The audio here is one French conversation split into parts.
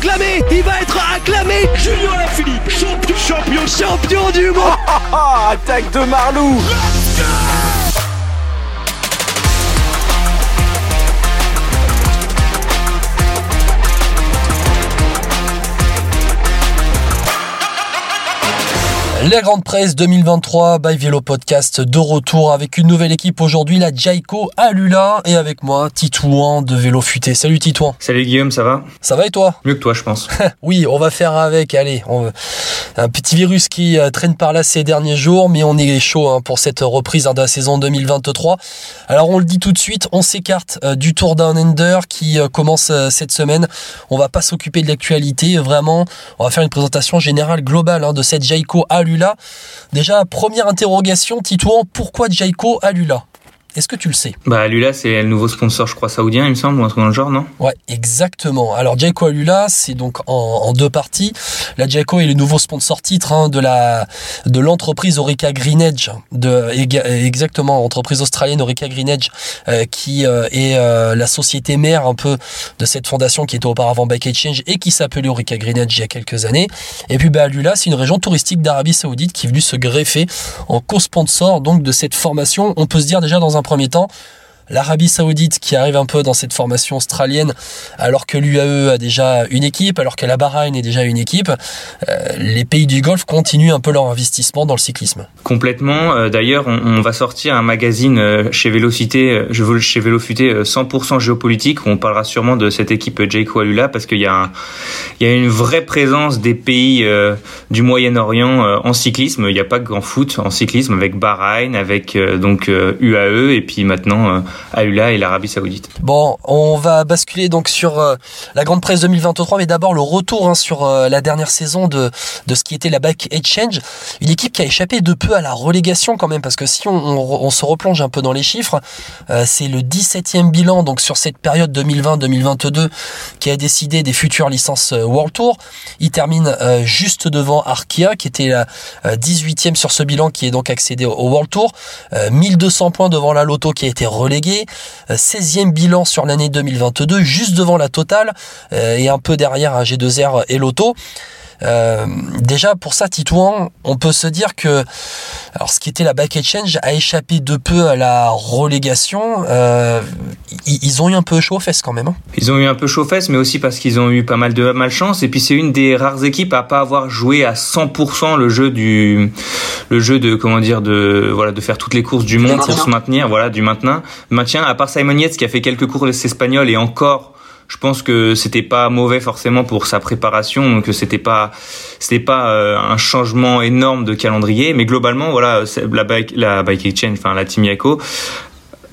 proclamé, il va être acclamé. Julien Philippe, champion, champion, champion du monde. Attaque de Marlou. La Grande Presse 2023 by Vélo Podcast de retour avec une nouvelle équipe aujourd'hui, la Jaiko Alula et avec moi Titouan de Vélo Futé. Salut Titouan. Salut Guillaume, ça va? Ça va et toi? Mieux que toi je pense. oui, on va faire avec, allez, un petit virus qui euh, traîne par là ces derniers jours, mais on est chaud hein, pour cette reprise hein, de la saison 2023. Alors on le dit tout de suite, on s'écarte euh, du Tour Down Under qui euh, commence cette semaine. On va pas s'occuper de l'actualité, vraiment, on va faire une présentation générale globale hein, de cette Jaiko Alula Déjà, première interrogation, Titouan, pourquoi Jaiko Alula? Est-ce que tu le sais? Bah Alula, c'est le nouveau sponsor, je crois, saudien, il me semble, ou un truc dans le genre, non? Ouais, exactement. Alors Jaiko Alula, c'est donc en, deux parties. La Jaiko est le nouveau sponsor titre hein, de la de l'entreprise Orica Green Edge, de exactement entreprise australienne Orica Green Edge, euh, qui euh, est euh, la société mère un peu de cette fondation qui était auparavant Bike Exchange et qui s'appelait Orica Green Edge il y a quelques années. Et puis bah, Alula, c'est une région touristique d'Arabie Saoudite qui est venue se greffer en co-sponsor donc de cette formation. On peut se dire déjà dans un premier temps l'Arabie Saoudite qui arrive un peu dans cette formation australienne, alors que l'UAE a déjà une équipe, alors que la Bahreïn est déjà une équipe, euh, les pays du Golfe continuent un peu leur investissement dans le cyclisme. Complètement. Euh, d'ailleurs, on, va sortir un magazine euh, chez Vélocité, chez Vélofuté 100% géopolitique, où on parlera sûrement de cette équipe Jake Alula, parce qu'il y a une vraie présence des pays du Moyen-Orient en cyclisme. Il n'y a pas que en foot, en cyclisme, avec Bahreïn, avec donc UAE, et puis maintenant Alula et l'Arabie Saoudite. Bon, on va basculer donc sur euh, la grande presse 2023, mais d'abord le retour hein, sur euh, la dernière saison de, de ce qui était la Back Exchange, une équipe qui a échappé de peu à la relégation quand même, parce que si on, se replonge un peu dans les chiffres, euh, c'est le 17e bilan donc sur cette période 2020-2022 qui a décidé des futures licences World Tour. Il termine juste devant Arkea, qui était la 18e sur ce bilan, qui est donc accédé au World Tour, 1200 points devant la Lotto qui a été relégué 16e euh, bilan sur l'année 2022, juste devant la totale euh, et un peu derrière un G2R et l'auto. Euh, déjà pour ça, Titouan, on peut se dire que alors ce qui était la back exchange a échappé de peu à la relégation. Euh, ils, ont eu un peu chaud aux fesses quand même. Hein. Ils ont eu un peu chaud aux fesses, mais aussi parce qu'ils ont eu pas mal de malchance. Et puis c'est une des rares équipes à pas avoir joué à 100% le jeu du, le jeu de comment dire de voilà de faire toutes les courses du monde pour se maintenir, voilà du maintien. Maintien. À part Simon Yates qui a fait quelques courses espagnoles et encore je pense que c'était pas mauvais forcément pour sa préparation, donc c'était pas c'était pas euh, un changement énorme de calendrier, mais globalement voilà la bike la bike exchange, enfin la Team Yako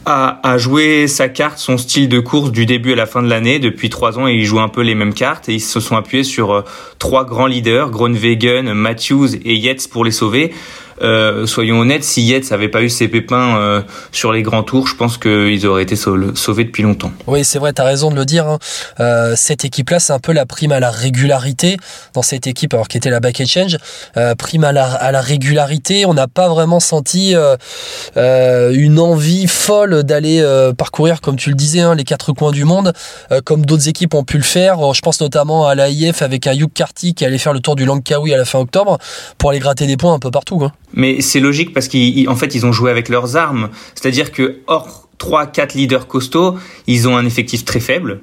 a, a, joué sa carte, son style de course du début à la fin de l'année. Depuis trois ans, et ils jouent un peu les mêmes cartes et ils se sont appuyés sur euh, trois grands leaders, Groenwegen, Matthews et Yates pour les sauver. Euh, soyons honnêtes, si Yates n'avait pas eu ses pépins euh, sur les grands tours, je pense qu'ils auraient été sauvés depuis longtemps. Oui, c'est vrai, tu as raison de le dire. Hein. Euh, cette équipe-là, c'est un peu la prime à la régularité dans cette équipe, alors qui était la back exchange. prime à la, régularité, on n'a pas vraiment senti une envie folle d'aller parcourir, comme tu le disais, hein, les quatre coins du monde, comme d'autres équipes ont pu le faire. Je pense notamment à l'AIF avec un Hugh Carty qui allait faire le tour du Langkawi à la fin octobre pour aller gratter des points un peu partout. Hein. Mais c'est logique parce qu'en fait, ils ont joué avec leurs armes. C'est-à-dire que hors 3-4 leaders costauds, ils ont un effectif très faible.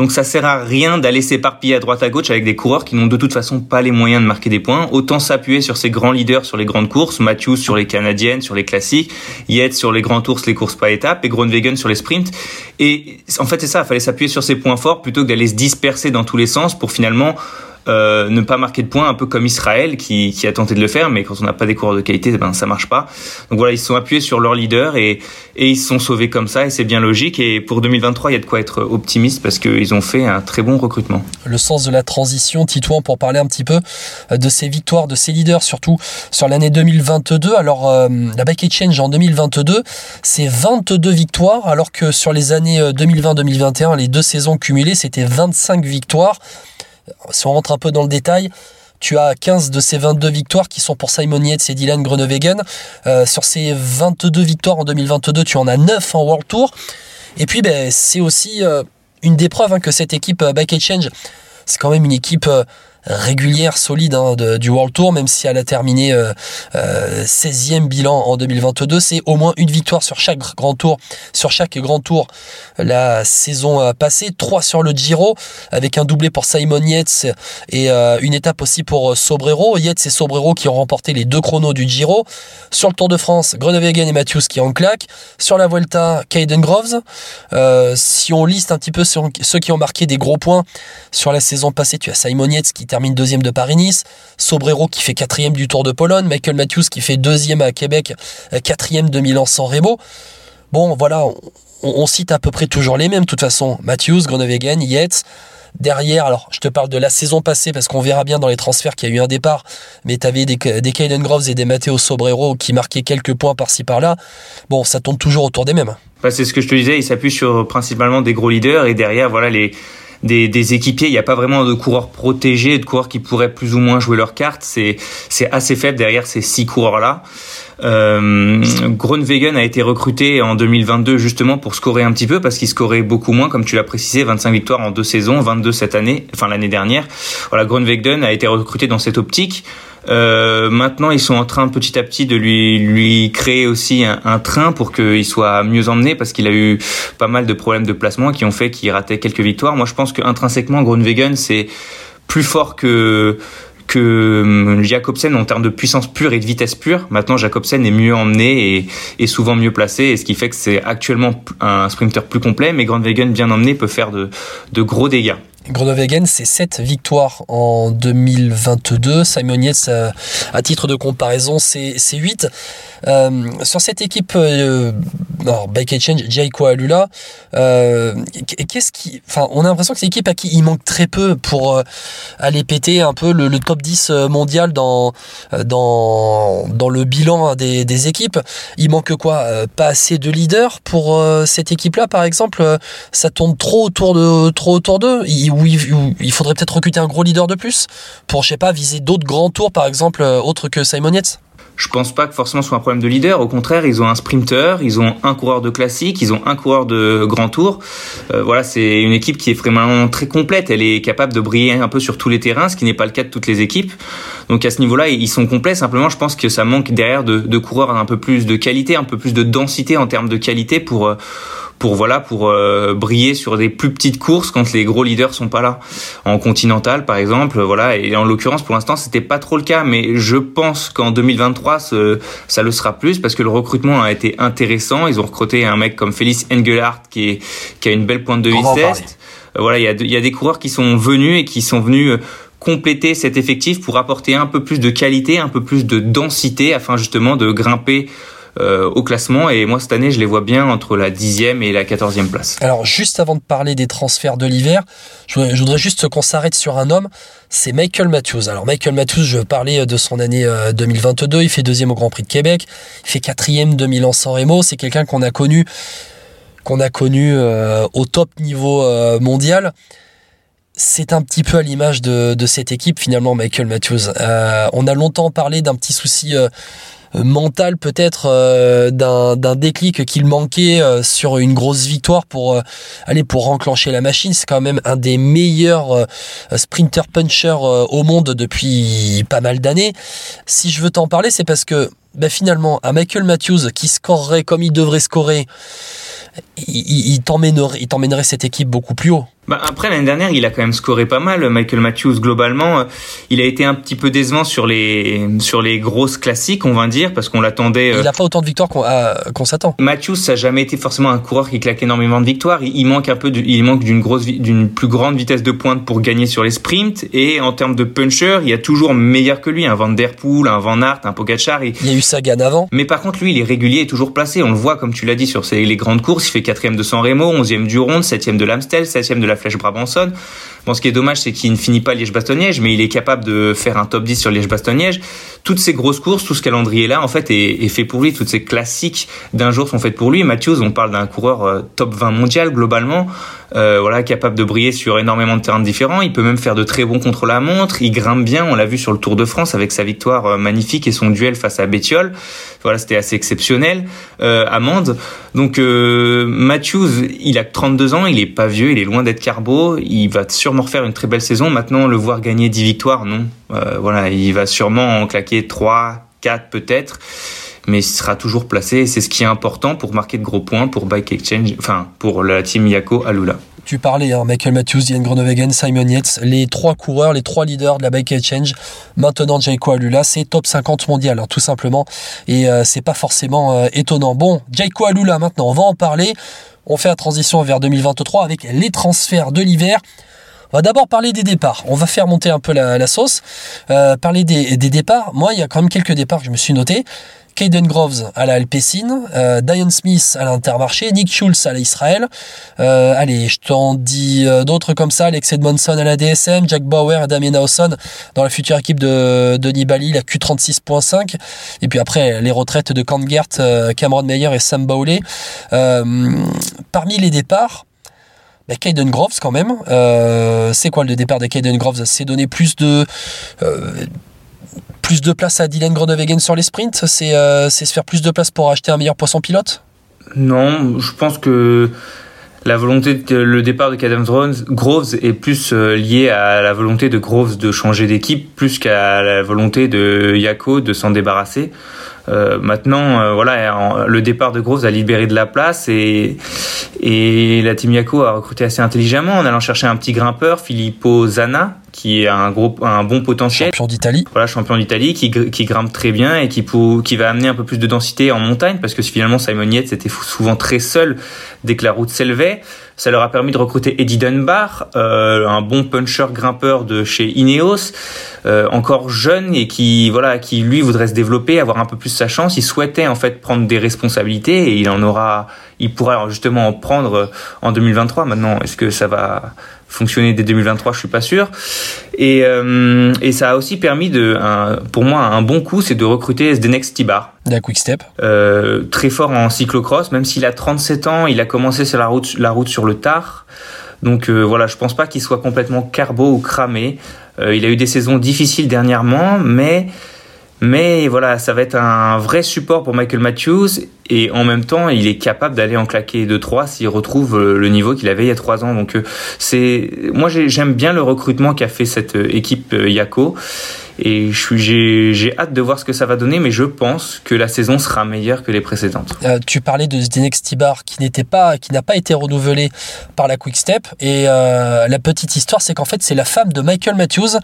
Donc ça sert à rien d'aller s'éparpiller à droite à gauche avec des coureurs qui n'ont de toute façon pas les moyens de marquer des points. Autant s'appuyer sur ces grands leaders sur les grandes courses, Matthews sur les canadiennes, sur les classiques, Yates sur les grands tours, les courses par étapes, et Groenwegen sur les sprints. Et en fait c'est ça, il fallait s'appuyer sur ces points forts plutôt que d'aller se disperser dans tous les sens pour finalement euh, ne pas marquer de points, un peu comme Israël qui, a tenté de le faire, mais quand on n'a pas des coureurs de qualité, ben ça marche pas. Donc voilà, ils se sont appuyés sur leur leader et, et ils se sont sauvés comme ça et c'est bien logique. Et pour 2023, il y a de quoi être optimiste parce qu'ils ont fait un très bon recrutement. Le sens de la transition, Titouan, pour parler un petit peu euh, de ces victoires, de ces leaders, surtout sur l'année 2022. Alors euh, la Bike Exchange en 2022, c'est 22 victoires, alors que sur les années 2020-2021, les deux saisons cumulées, c'était 25 victoires si on rentre un peu dans le détail, tu as 15 de ces 22 victoires qui sont pour Simon Yates et Dylan Groenewegen. Euh, sur ces 22 victoires en 2022, tu en as 9 en World Tour. Et puis, ben, c'est aussi euh, une des preuves hein, que cette équipe euh, Bike Exchange c'est quand même une équipe régulière, solide hein, du World Tour, même si elle a terminé euh, 16e euh, bilan en 2022. C'est au moins une victoire sur chaque grand tour, sur chaque grand tour la saison euh, passée. 3 sur le Giro, avec un doublé pour Simon Yates et euh, une étape aussi pour Sobrero. Yates et Sobrero qui ont remporté les deux chronos du Giro. Sur le Tour de France, Groenewegen et Matthews qui en claquent. Sur la Vuelta, Caden Groves. si on liste un petit peu ceux qui ont marqué des gros points sur la saison passée, tu as Simon Yates qui termine deuxième de Paris-Nice, Sobrero qui fait quatrième du Tour de Pologne, Michael Matthews qui fait deuxième à Québec, euh, quatrième de Milan-San Remo. Bon, voilà, on, cite à peu près toujours les mêmes, de toute façon. Matthews, Groenewegen, Yates. Derrière, alors je te parle de la saison passée parce qu'on verra bien dans les transferts qu'il y a eu un départ, mais tu avais des, des Groves et des Matteo Sobrero qui marquaient quelques points par-ci par-là. Bon, ça tourne toujours autour des mêmes. Bah, c'est ce que je te disais, il s'appuie sur principalement des gros leaders et derrière, voilà, les, des, des équipiers. Il n'y a pas vraiment de coureurs protégés, de coureurs qui pourraient plus ou moins jouer leur carte. C'est c'est assez faible derrière ces six coureurs-là. Euh, Groenwegen a été recruté en 2022 justement pour scorer un petit peu parce qu'il scorait beaucoup moins, comme tu l'as précisé, 25 victoires en deux saisons, 22 cette année, enfin l'année dernière. Voilà, Groenwegen a été recruté dans cette optique. Euh, maintenant, ils sont en train petit à petit de lui lui créer aussi un, train pour qu'il soit mieux emmené parce qu'il a eu pas mal de problèmes de placement qui ont fait qu'il ratait quelques victoires. Moi, je pense qu'intrinsèquement, Groenwegen c'est plus fort que que hum, Jacobsen en termes de puissance pure et de vitesse pure. Maintenant, Jacobsen est mieux emmené et, et souvent mieux placé, et ce qui fait que c'est actuellement un sprinter plus complet, mais Groenwegen bien emmené peut faire de, de gros dégâts. Groenewegen, c'est 7 victoires en 2022. Simon Yates, euh, à titre de comparaison, c'est 8. Euh, sur cette équipe, euh, alors Bike Exchange, Jaiko Alula, euh, qu'est-ce qui, enfin, on a l'impression que c'est une équipe à qui il manque très peu pour euh, aller péter un peu le, top 10 mondial dans dans le bilan des, équipes. Il manque quoi Pas assez de leaders pour cette équipe-là, par exemple? Ça tourne trop autour de trop autour d'eux. Il, il, il faudrait peut-être recruter un gros leader de plus pour, je sais pas, viser d'autres grands tours, par exemple, autres que Simon Yates? Je pense pas que forcément ce soit un problème de leader. Au contraire, ils ont un sprinter, ils ont un coureur de classique, ils ont un coureur de grand tour. Euh, voilà, c'est une équipe qui est vraiment très complète. Elle est capable de briller un peu sur tous les terrains, ce qui n'est pas le cas de toutes les équipes. Donc à ce niveau-là, ils sont complets. Simplement, je pense que ça manque derrière de, de coureurs un peu plus de qualité, un peu plus de densité en termes de qualité pour euh, pour voilà pour euh, briller sur des plus petites courses quand les gros leaders sont pas là. En continental par exemple voilà et en l'occurrence pour l'instant c'était pas trop le cas mais je pense qu'en 2023 ça le sera plus parce que le recrutement a été intéressant. Ils ont recruté un mec comme Félix Engelhardt qui est qui a une belle pointe de vitesse. voilà il y a il y a des coureurs qui sont venus et qui sont venus euh, compléter cet effectif pour apporter un peu plus de qualité, un peu plus de densité afin justement de grimper au classement. Et moi, cette année, je les vois bien entre la 10e et la 14e place. Alors, juste avant de parler des transferts de l'hiver, je voudrais, juste qu'on s'arrête sur un homme. C'est Michael Matthews. Alors, Michael Matthews, je parlais de son année 2022. Euh, il fait deuxième au Grand Prix de Québec. Il fait quatrième de Milan-San Remo. C'est quelqu'un qu'on a connu, qu'on a connu euh, au top niveau mondial c'est un petit peu à l'image de, cette équipe finalement Michael Matthews. on a longtemps parlé d'un petit souci euh, mental peut-être euh, d'un déclic qu'il manquait euh, sur une grosse victoire pour aller pour enclencher la machine. C'est quand même un des meilleurs sprinter puncher au monde depuis pas mal d'années. Si je veux t'en parler, c'est parce que bah, finalement, à Michael Matthews qui scorerait comme il devrait scorer, il, il t'emmènerait cette équipe beaucoup plus haut. Bah après l'année dernière, il a quand même scoré pas mal. Michael Matthews globalement, il a été un petit peu décevant sur les sur les grosses classiques, on va dire, parce qu'on l'attendait. Il n'a pas autant de victoires qu'on qu'on s'attend. Matthews, ça n'a jamais été forcément un coureur qui claque énormément de victoires. Il, manque un peu, il manque d'une grosse, d'une plus grande vitesse de pointe pour gagner sur les sprints. Et en termes de puncher, il y a toujours meilleur que lui, un Van Der Poel, un Van Aert, un Pogacar. Il y a eu Sagan avant. Mais par contre, lui, il est régulier et toujours placé. On le voit, comme tu l'as dit, sur les grandes courses. Il fait quatrième de San Remo, onzième du Ronde, septième de l'Amstel, septième de la Flèche Brabançonne. Bon, ce qui est dommage, c'est qu'il ne finit pas Liège-Bastogne-Liège, mais il est capable de faire un top 10 sur Liège-Bastogne-Liège. Toutes ces grosses courses, tout ce calendrier-là, en fait, est, fait pour lui. Toutes ces classiques d'un jour sont faites pour lui. Matthews, on parle d'un coureur euh, top 20 mondial globalement. euh, voilà, capable de briller sur énormément de terrains différents. Il peut même faire de très bons contre la montre. Il grimpe bien. On l'a vu sur le Tour de France avec sa victoire euh, magnifique et son duel face à Bettiol. Voilà, c'était assez exceptionnel. Euh, Amande. Donc euh, Matthews, il a 32 ans, il est pas vieux, il est loin d'être carbo. Il va sûrement refaire une très belle saison. Maintenant, le voir gagner 10 victoires, non. Euh, voilà, il va sûrement en claquer 3, 4 peut-être mais il sera toujours placé c'est ce qui est important pour marquer de gros points pour Bike Exchange, enfin pour la team Yako Alula. Tu parlais, hein, Michael Matthews, Ian Groenewegen, Simon Yates, les trois coureurs, les trois leaders de la Bike Exchange. Maintenant, Jaiko Alula, c'est top 50 mondial, hein, tout simplement. Et euh, c'est pas forcément euh, étonnant. Bon, Jaiko Alula, maintenant, on va en parler. On fait la transition vers 2023 avec les transferts de l'hiver. On va d'abord parler des départs. On va faire monter un peu la, sauce. Euh, parler des, départs. Moi, il y a quand même quelques départs que je me suis noté. Caden Groves à la Alpecin, euh, Diane Smith à l'Intermarché, Nick Schulz à l'Israël. Euh, allez, je t'en dis euh, d'autres comme ça, Alex Edmondson à la DSM, Jack Bauer et Damien Hawson dans la future équipe de, de Nibali, la Q36.5. Et puis après, les retraites de Kangert, Cameron Meyer et Sam Bowley. Euh, parmi les départs, Caden Groves quand même. Euh, c'est quoi le départ de Caden Groves? C'est donner plus de euh, plus de place à Dylan Groenewegen sur les sprints? C'est euh, se faire plus de place pour acheter un meilleur poisson pilote? Non, je pense que la volonté le départ de Caden Groves est plus lié à la volonté de Groves de changer d'équipe plus qu'à la volonté de Yako de s'en débarrasser. Euh, maintenant, euh, voilà, le départ de Groves a libéré de la place et, la team Yako a recruté assez intelligemment en allant chercher un petit grimpeur, Filippo Zana, qui est un gros, un bon potentiel. Champion d'Italie. Voilà, champion d'Italie, qui, qui grimpe très bien et qui, pour, qui va amener un peu plus de densité en montagne parce que finalement Simon Yates était souvent très seul dès que la route s'élevait. Ça leur a permis de recruter Eddie Dunbar, euh, un bon puncher grimpeur de chez Ineos, euh, encore jeune et qui voilà qui lui voudrait se développer, avoir un peu plus sa chance. Il souhaitait en fait prendre des responsabilités et il en aura, il pourra justement en prendre en 2023. Maintenant, est-ce que ça va fonctionner dès 2023, je suis pas sûr. Et, euh, et ça a aussi permis de, un, pour moi, un bon coup, c'est de recruter Zdenek Tibar. La Quick Step. Euh, très fort en cyclocross, même s'il a 37 ans, il a commencé sur la route, la route sur le tard. Donc euh, voilà, je pense pas qu'il soit complètement carbo ou cramé. Euh, il a eu des saisons difficiles dernièrement, mais mais voilà, ça va être un vrai support pour Michael Matthews et en même temps, il est capable d'aller en claquer 2-3 s'il retrouve euh, le niveau qu'il avait il y a 3 ans. Donc euh, c'est moi j'aime bien le recrutement qu'a fait cette euh, équipe Yako et j'ai hâte de voir ce que ça va donner mais je pense que la saison sera meilleure que les précédentes. Euh, tu parlais de Zdenek Stibar qui n'était pas qui n'a pas été renouvelé par la Quick Step et euh, la petite histoire c'est qu'en fait c'est la femme de Michael Matthews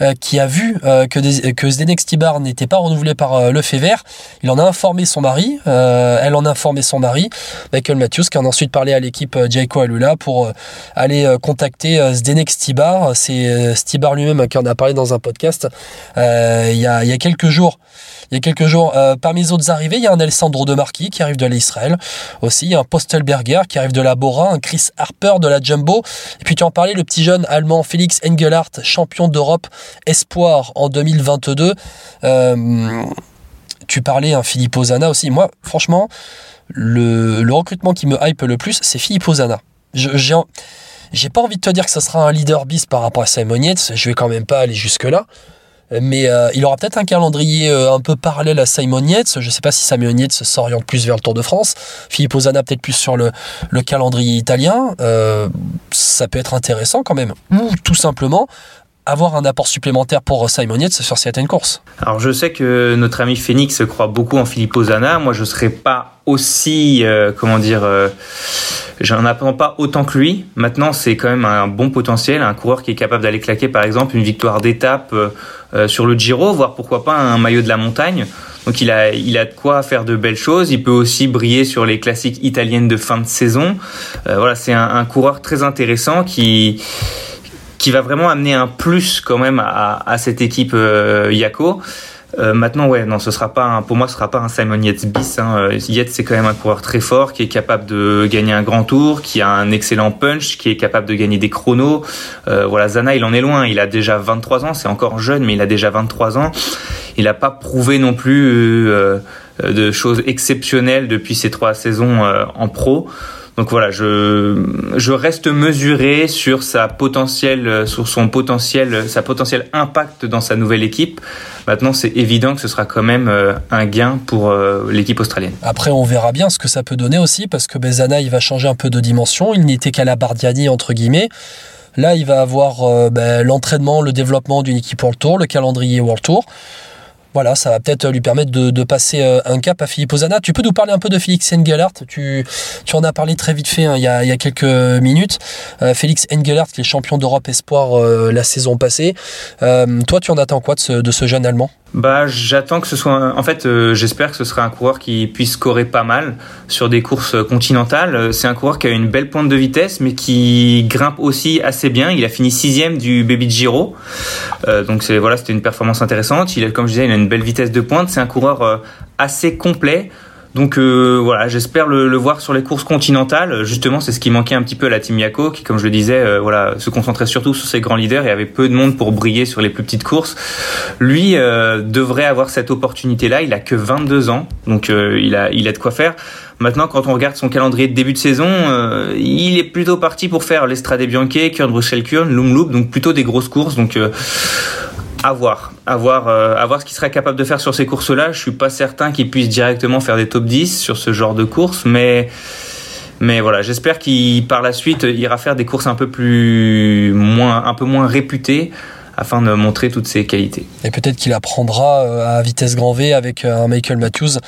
euh, qui a vu que que Zdenek Stibar n'était pas renouvelé par le Fever, il en a informé son mari, elle en a informé son mari Michael Matthews qui en a ensuite parlé à l'équipe Jaiko Alula pour aller contacter Zdenek Stibar, c'est Stibar lui-même qui en a parlé dans un podcast il y, a, y, a, quelques jours. Il y a quelques jours, euh, parmi les autres arrivés, il y a un Alessandro De Marchi qui arrive de l'Israël aussi, il y a un Postelberger qui arrive de la Bora, un Chris Harper de la Jumbo. Et puis tu en parlais, le petit jeune allemand Félix Engelhardt, champion d'Europe espoir en 2022. Euh, tu parlais, hein, Filippo Zana aussi. Moi, franchement, le, le, recrutement qui me hype le plus, c'est Filippo Zana. J'ai j'ai pas envie de te dire que ce sera un leader bis par rapport à Simon Yates, je vais quand même pas aller jusque là mais euh, il aura peut-être un calendrier euh, un peu parallèle à Simon Yates. Je ne sais pas si Simon s'oriente plus vers le Tour de France. Philippe Ozana peut-être plus sur le, le calendrier italien. Euh, ça peut être intéressant quand même. Ou tout simplement avoir un apport supplémentaire pour Simon Yates sur certaines courses. Alors je sais que notre ami Phoenix croit beaucoup en Philippe Ozana. Moi je ne serais pas aussi, euh, comment dire, euh, j'en apprends pas autant que lui. Maintenant c'est quand même un bon potentiel, un coureur qui est capable d'aller claquer par exemple une victoire d'étape euh, sur le Giro, voire pourquoi pas un maillot de la montagne. Donc il a, il a de quoi faire de belles choses. Il peut aussi briller sur les classiques italiennes de fin de saison. Euh, voilà, c'est un, un, coureur très intéressant qui qui va vraiment amener un plus quand même à, à cette équipe euh, Yako. Euh, maintenant, ouais, non, ce sera pas un, pour moi, ce sera pas un Simon Yates bis. Hein. Yates, c'est quand même un coureur très fort, qui est capable de gagner un grand tour, qui a un excellent punch, qui est capable de gagner des chronos. Euh, voilà, Zana, il en est loin. Il a déjà 23 ans, c'est encore jeune, mais il a déjà 23 ans. Il n'a pas prouvé non plus euh, de choses exceptionnelles depuis ces trois saisons euh, en pro. Donc voilà, je, reste mesuré sur sa sur son potentiel, impact dans sa nouvelle équipe. Maintenant, c'est évident que ce sera quand même euh, un gain pour euh, l'équipe australienne. Après, on verra bien ce que ça peut donner aussi, parce que Bezana, va changer un peu de dimension. Il n'était qu'à la Bardiani, entre guillemets. Là, il va avoir euh, ben, l'entraînement, le développement d'une équipe World Tour, le calendrier World Tour voilà, ça va peut-être lui permettre de, passer euh, un cap à Philippe Ozana. Tu peux nous parler un peu de Félix Engelhardt? Tu, en as parlé très vite fait hein, il, y a, quelques minutes. Euh, Félix Engelhardt qui est champion d'Europe Espoir euh, la saison passée. toi, tu en attends quoi de ce jeune Allemand? Bah, j'attends que ce soit. En fait, j'espère que ce sera un coureur qui puisse scorer pas mal sur des courses continentales. C'est un coureur qui a une belle pointe de vitesse, mais qui grimpe aussi assez bien. Il a fini sixième du Baby Giro, donc c'était une performance intéressante. Il a, comme je disais, il a une belle vitesse de pointe. C'est un coureur euh, assez complet. Donc euh, voilà, j'espère le, voir sur les courses continentales. Justement, c'est ce qui manquait un petit peu à la Team Yako, qui, comme je le disais, euh, voilà, se concentrait surtout sur ses grands leaders et avait peu de monde pour briller sur les plus petites courses. Lui devrait avoir cette opportunité-là. Il a que 22 ans, donc il a, il a de quoi faire. Maintenant, quand on regarde son calendrier de début de saison, il est plutôt parti pour faire l'Estrade Bianche, Kurn Bruxelles Kurn, Loom Loop, donc plutôt des grosses courses. Donc à voir, à voir, euh, ce qu'il serait capable de faire sur ces courses-là. Je suis pas certain qu'il puisse directement faire des top 10 sur ce genre de course, mais mais voilà, j'espère qu'il par la suite ira faire des courses un peu plus moins, un peu moins réputées afin de montrer toutes ses qualités. Et peut-être qu'il apprendra euh, à vitesse grand V avec euh, un Michael Matthews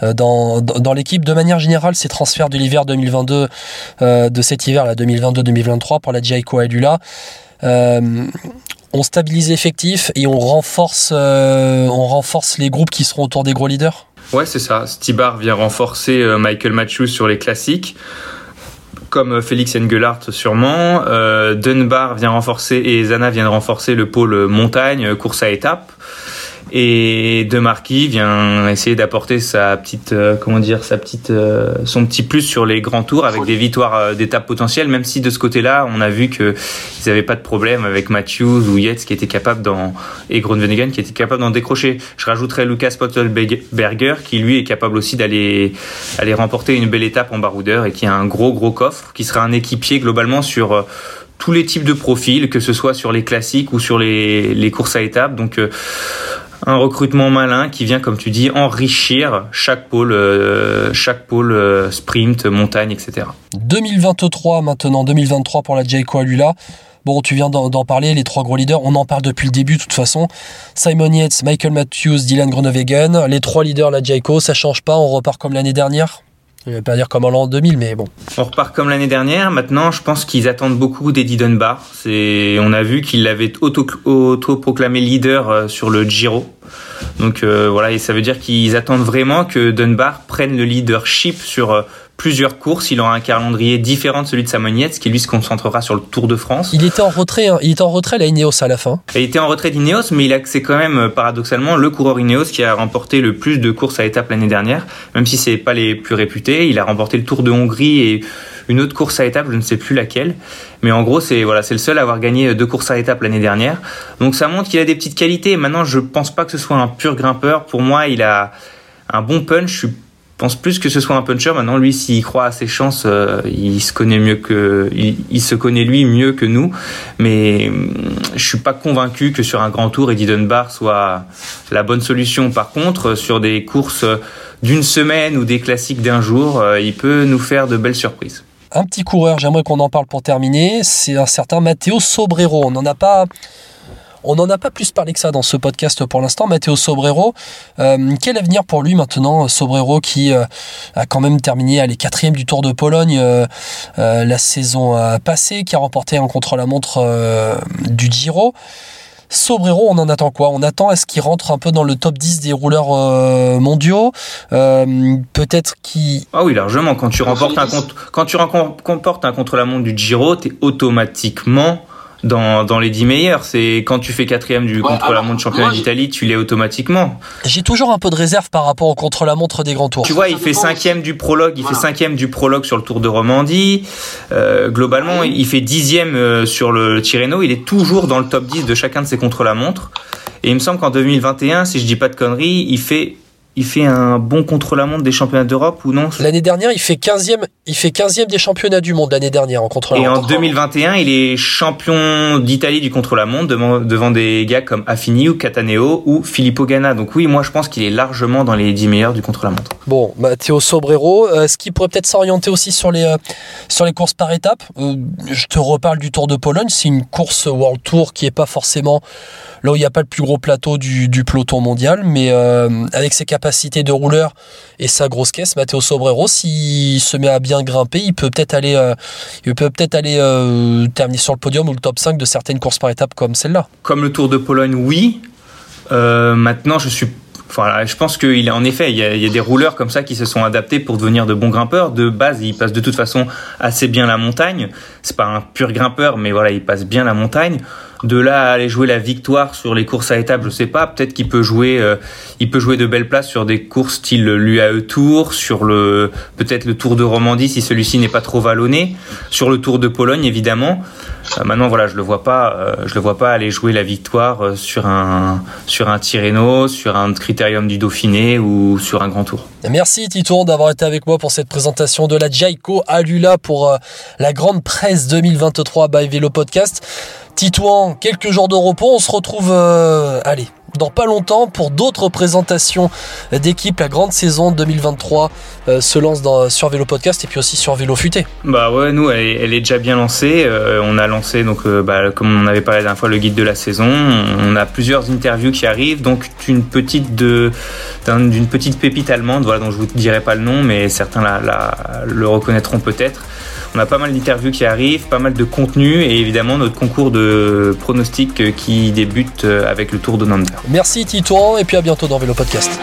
dans, dans, l'équipe. De manière générale, ces transferts de l'hiver 2022, de cet hiver, là, 2022-2023 pour la Jaico Alula, on stabilise l'effectif et on renforce, euh, on renforce les groupes qui seront autour des gros leaders Ouais, c'est ça. Stibar vient renforcer euh, Michael Matthews sur les classiques, comme euh, Félix Engelhardt sûrement. Dunbar vient renforcer et Zana vient renforcer le pôle montagne, course à étapes. Et De Marquis vient essayer d'apporter sa petite, euh, comment dire, sa petite, euh, son petit plus sur les grands tours avec des victoires euh, d'étapes potentielles. Même si de ce côté-là, on a vu que ils n'avaient pas de problème avec Matthews ou Yates qui était capable d'en et Groenewegen qui était capable d'en décrocher. Je rajouterais Lucas Pottelberger qui lui est capable aussi d'aller aller remporter une belle étape en baroudeur et qui a un gros gros coffre, qui sera un équipier globalement sur tous les types de profils, que ce soit sur les classiques ou sur les, les courses à étapes. Donc un recrutement malin qui vient, comme tu dis, enrichir chaque pôle, euh, chaque pôle euh, sprint, montagne, etc. 2023 maintenant, 2023 pour la Jayco Alula. Bon, tu viens d'en parler, les trois gros leaders, on en parle depuis le début de toute façon. Simon Yates, Michael Matthews, Dylan Groenewegen, les trois leaders, la Jayco, ça change pas, on repart comme l'année dernière? Je vais pas dire comme l'an 2000, mais bon. On repart comme l'année dernière. Maintenant, je pense qu'ils attendent beaucoup d'Eddie Dunbar. C'est, on a vu qu'il l'avait auto-proclamé leader euh, sur le Giro. Donc euh, voilà, et ça veut dire qu'ils attendent vraiment que Dunbar prenne le leadership sur euh, plusieurs courses. Il aura un calendrier différent de celui de Samonietz, qui lui se concentrera sur le Tour de France. Il était en retrait, hein. il était en retrait la Ineos à la fin. il était en retrait d'Ineos, mais il a c'est quand même euh, paradoxalement le coureur Ineos qui a remporté le plus de courses à étapes l'année dernière, même si c'est pas les plus réputés. Il a remporté le Tour de Hongrie et une autre course à étapes, je ne sais plus laquelle. Mais en gros, c'est voilà, c'est le seul à avoir gagné deux courses à étapes l'année dernière. Donc ça montre qu'il a des petites qualités. Maintenant, je pense pas que ce soit un pur grimpeur. Pour moi, il a un bon punch. Je suis pense plus que ce soit un puncher. Maintenant, lui, s'il croit à ses chances, euh, il se connaît mieux que, il, se connaît lui mieux que nous. Mais hum, je suis pas convaincu que sur un grand tour, Eddie Dunbar soit la bonne solution. Par contre, sur des courses d'une semaine ou des classiques d'un jour, euh, il peut nous faire de belles surprises. Un petit coureur, j'aimerais qu'on en parle pour terminer, c'est un certain Matteo Sobrero. On n'en a pas on n'en a pas plus parlé que ça dans ce podcast pour l'instant. Matteo Sobrero, euh, quel avenir pour lui maintenant Sobrero qui euh, a quand même terminé les quatrième du Tour de Pologne euh, la saison passée, qui a remporté un contre-la-montre du Giro. Sobrero, on en attend quoi? On attend est-ce qu'il rentre un peu dans le top 10 des rouleurs mondiaux? Peut-être qu'il... Ah oui, largement. Quand tu remportes un, quand tu remportes un contre-la-montre du Giro, tu es automatiquement dans, dans les 10 meilleurs. C'est quand tu fais quatrième du contre-la-montre championnat d'Italie, tu l'es automatiquement. J'ai toujours un peu de réserve par rapport au contre-la-montre des grands tours. Tu vois, il fait cinquième du prologue, il fait cinquième du prologue sur le Tour de Romandie. Euh, globalement, il fait dixième euh, sur le Tirreno. Il est toujours dans le top 10 de chacun de ses contre-la-montre. Et il me semble qu'en 2021, si je dis pas de conneries, il fait il fait un bon contre-la-montre des championnats d'Europe ou non? L'année dernière, il fait 15e, il fait 15e des championnats du monde l'année dernière en contre-la-montre. Et en 2021, il est champion d'Italie du contre-la-montre devant, devant, des gars comme Affini ou Cataneo ou Filippo Ganna. Donc oui, moi je pense qu'il est largement dans les 10 meilleurs du contre-la-montre. Bon, Matteo Sobrero, euh, ce qui pourrait peut-être s'orienter aussi sur les, euh, sur les courses par étapes? Euh, je te reparle du Tour de Pologne, c'est une course World Tour qui est pas forcément là où il n'y a pas le plus gros plateau du, du peloton mondial, mais avec ses capacité de rouleur et sa grosse caisse, Matteo Sobrero, s'il se met à bien grimper, il peut peut-être aller, euh, il peut peut-être aller euh, terminer sur le podium ou le top 5 de certaines courses par étapes comme celle-là. Comme le Tour de Pologne, oui. Euh, maintenant, je suis Voilà, je pense qu'il en effet, il y, a, il y, a, des rouleurs comme ça qui se sont adaptés pour devenir de bons grimpeurs. De base, ils passent de toute façon assez bien la montagne. C'est pas un pur grimpeur, mais voilà, il passe bien la montagne. De là à aller jouer la victoire sur les courses à étapes, je sais pas. Peut-être qu'il peut jouer, euh, il peut jouer de belles places sur des courses style l'UAE Tour, sur le peut-être le Tour de Romandie si celui-ci n'est pas trop vallonné, sur le Tour de Pologne évidemment. Euh, maintenant voilà, je le vois pas, euh, je le vois pas aller jouer la victoire euh, sur un sur un Tirreno, sur un Critérium du Dauphiné ou sur un Grand Tour. Merci Titour d'avoir été avec moi pour cette présentation de la Jaiko à Lula pour la grande presse 2023 by Vélo Podcast. Titouan, quelques jours de repos, on se retrouve, allez, dans pas longtemps pour d'autres présentations d'équipe. La grande saison 2023 euh, se lance sur Vélo Podcast et puis aussi sur Vélo Futé. Bah ouais, nous, elle est, elle est déjà bien lancée. Euh, on a lancé, donc, euh, bah, comme on avait parlé la dernière fois, le guide de la saison. On a plusieurs interviews qui arrivent, donc une petite de, d'une petite pépite allemande, voilà, dont je vous dirai pas le nom, mais certains la, le reconnaîtront peut-être. On a pas mal d'interviews qui arrivent, pas mal de contenu et évidemment notre concours de pronostics qui débute avec le Tour de Nanda. Merci Titouan et puis à bientôt dans Vélo Podcast.